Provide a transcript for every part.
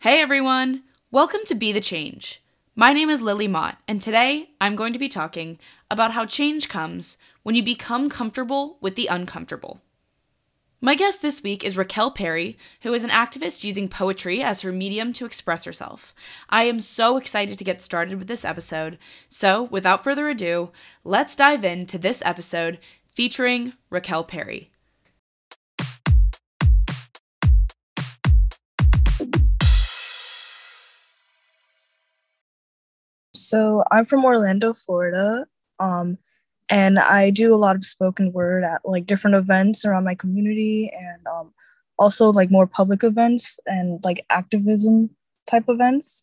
Hey everyone! Welcome to Be the Change. My name is Lily Mott, and today I'm going to be talking about how change comes when you become comfortable with the uncomfortable. My guest this week is Raquel Perry, who is an activist using poetry as her medium to express herself. I am so excited to get started with this episode, so without further ado, let's dive into this episode featuring Raquel Perry. So I'm from Orlando, Florida. Um, and I do a lot of spoken word at like different events around my community and um, also like more public events and like activism type events.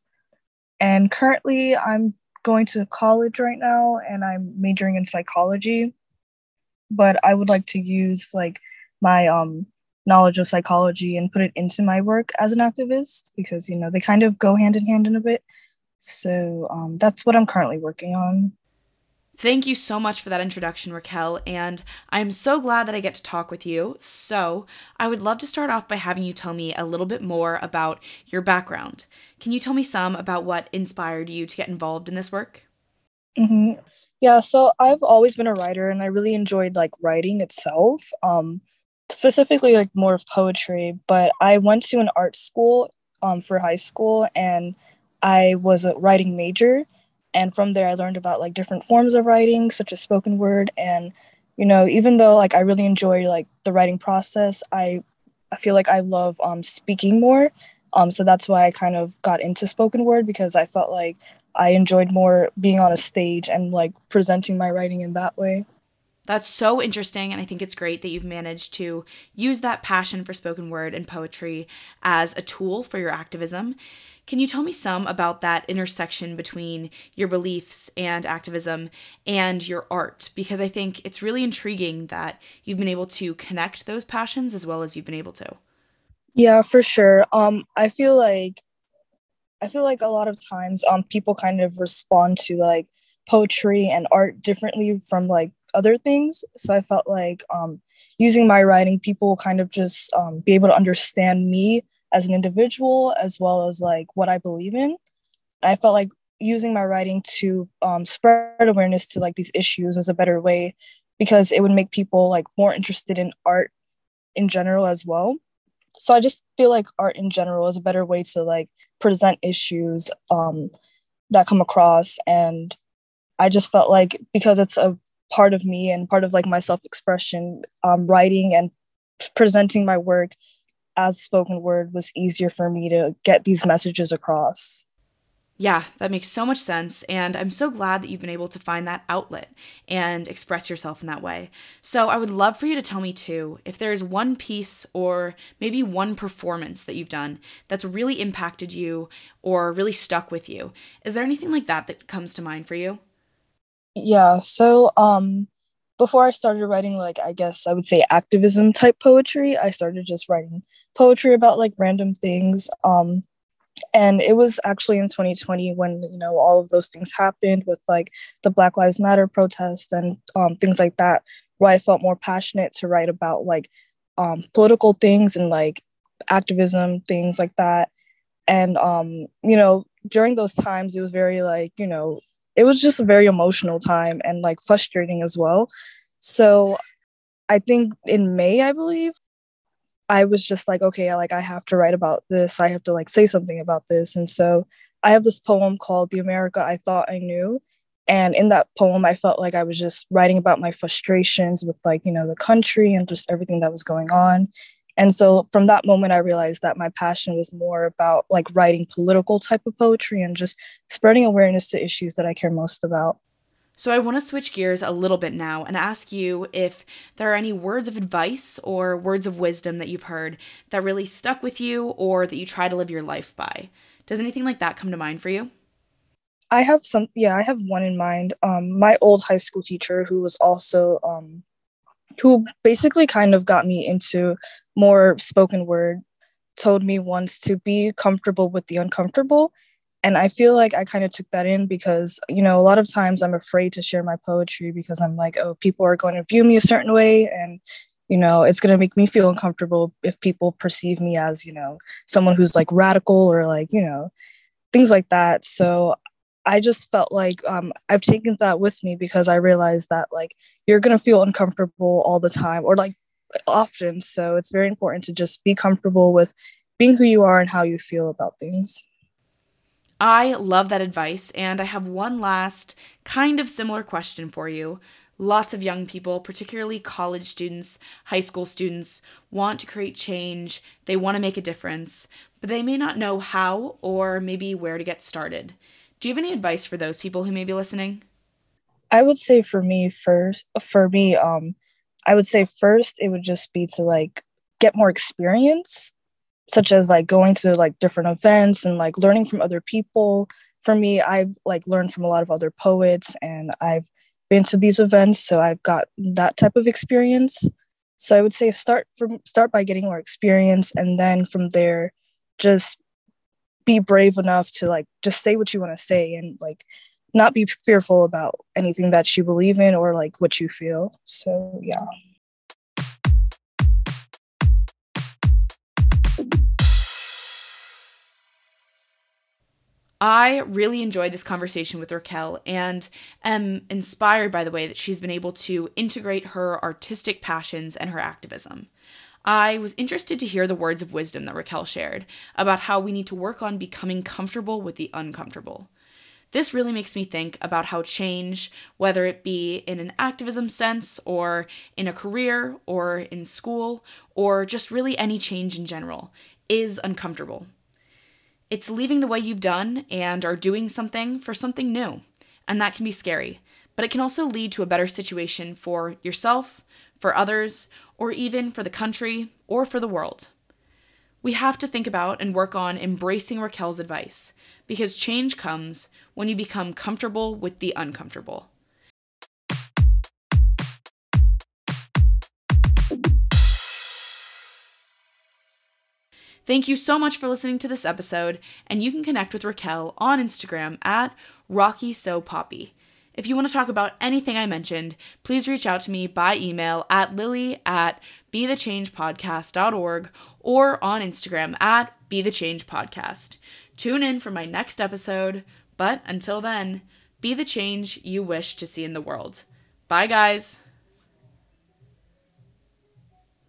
And currently, I'm going to college right now and I'm majoring in psychology. But I would like to use like my um, knowledge of psychology and put it into my work as an activist because you know they kind of go hand in hand in a bit. So um, that's what I'm currently working on. Thank you so much for that introduction, Raquel, and I'm so glad that I get to talk with you. So, I would love to start off by having you tell me a little bit more about your background. Can you tell me some about what inspired you to get involved in this work? hmm Yeah, so I've always been a writer and I really enjoyed like writing itself, um, specifically like more of poetry. But I went to an art school um, for high school and I was a writing major and from there i learned about like different forms of writing such as spoken word. And you know even though like i really enjoy like the writing process i i feel like i love um speaking more. Um so that's why i kind of got into spoken word because i felt like i enjoyed more being on a stage and like presenting my writing in that way That's so interesting, and I think it's great that you've managed to use that passion for spoken word and poetry as a tool for your activism. Can you tell me some about that intersection between your beliefs and activism and your art? Because I think it's really intriguing that you've been able to connect those passions as well as you've been able to. Yeah, for sure. Um, I feel like I feel like a lot of times um people kind of respond to like poetry and art differently from like other things. So I felt like um using my writing, people kind of just um be able to understand me as an individual as well as like what I believe in. I felt like using my writing to um, spread awareness to like these issues is a better way because it would make people like more interested in art in general as well so i just feel like art in general is a better way to like present issues um, that come across and i just felt like because it's a part of me and part of like my self-expression um, writing and presenting my work as spoken word was easier for me to get these messages across Yeah, that makes so much sense. And I'm so glad that you've been able to find that outlet and express yourself in that way. So I would love for you to tell me too if there's one piece or maybe one performance that you've done that's really impacted you or really stuck with you. Is there anything like that that comes to mind for you? Yeah so um before i started writing like i guess i would say activism type poetry i started just writing poetry about like random things um and it was actually in 2020 when you know all of those things happened with like the black lives matter protest and um, things like that where i felt more passionate to write about like um, political things and like activism things like that. And um, you know during those times it was very like you know it was just a very emotional time and like frustrating as well so i think in may i believe I was just like, okay, like I have to write about this. I have to like say something about this. And so I have this poem called The America I Thought I Knew. And in that poem, I felt like I was just writing about my frustrations with like, you know, the country and just everything that was going on. And so from that moment, I realized that my passion was more about like writing political type of poetry and just spreading awareness to issues that I care most about. So I want to switch gears a little bit now and ask you if there are any words of advice or words of wisdom that you've heard that really stuck with you or that you try to live your life by. Does anything like that come to mind for you? I have some, yeah, I have one in mind. Um, my old high school teacher, who was also, um, who basically kind of got me into more spoken word, told me once to be comfortable with the uncomfortable. and I feel like I kind of took that in because, you know, a lot of times I'm afraid to share my poetry because I'm like, oh, people are going to view me a certain way. And, you know, it's going to make me feel uncomfortable if people perceive me as, you know, someone who's like radical or like, you know, things like that. So I just felt like um, I've taken that with me because I realized that like you're to feel uncomfortable all the time or like often. So it's very important to just be comfortable with being who you are and how you feel about things. I love that advice, and I have one last kind of similar question for you. Lots of young people, particularly college students, high school students, want to create change, they want to make a difference, but they may not know how or maybe where to get started. Do you have any advice for those people who may be listening? I would say for me first for me um I would say first it would just be to like get more experience such as like going to like different events and like learning from other people for me i've like learned from a lot of other poets and i've been to these events so i've got that type of experience so i would say start from start by getting more experience and then from there just be brave enough to like just say what you want to say and like not be fearful about anything that you believe in or like what you feel so yeah I really enjoyed this conversation with Raquel and am inspired by the way that she's been able to integrate her artistic passions and her activism. I was interested to hear the words of wisdom that Raquel shared about how we need to work on becoming comfortable with the uncomfortable. This really makes me think about how change, whether it be in an activism sense, or in a career, or in school, or just really any change in general, is uncomfortable. It's leaving the way you've done and are doing something for something new. And that can be scary, but it can also lead to a better situation for yourself, for others, or even for the country or for the world. We have to think about and work on embracing Raquel's advice because change comes when you become comfortable with the uncomfortable. Thank you so much for listening to this episode, and you can connect with Raquel on Instagram at Rocky So Poppy. If you want to talk about anything I mentioned, please reach out to me by email at lily at bethechangepodcast.org or on Instagram at bethechangepodcast. Tune in for my next episode, but until then, be the change you wish to see in the world. Bye, guys.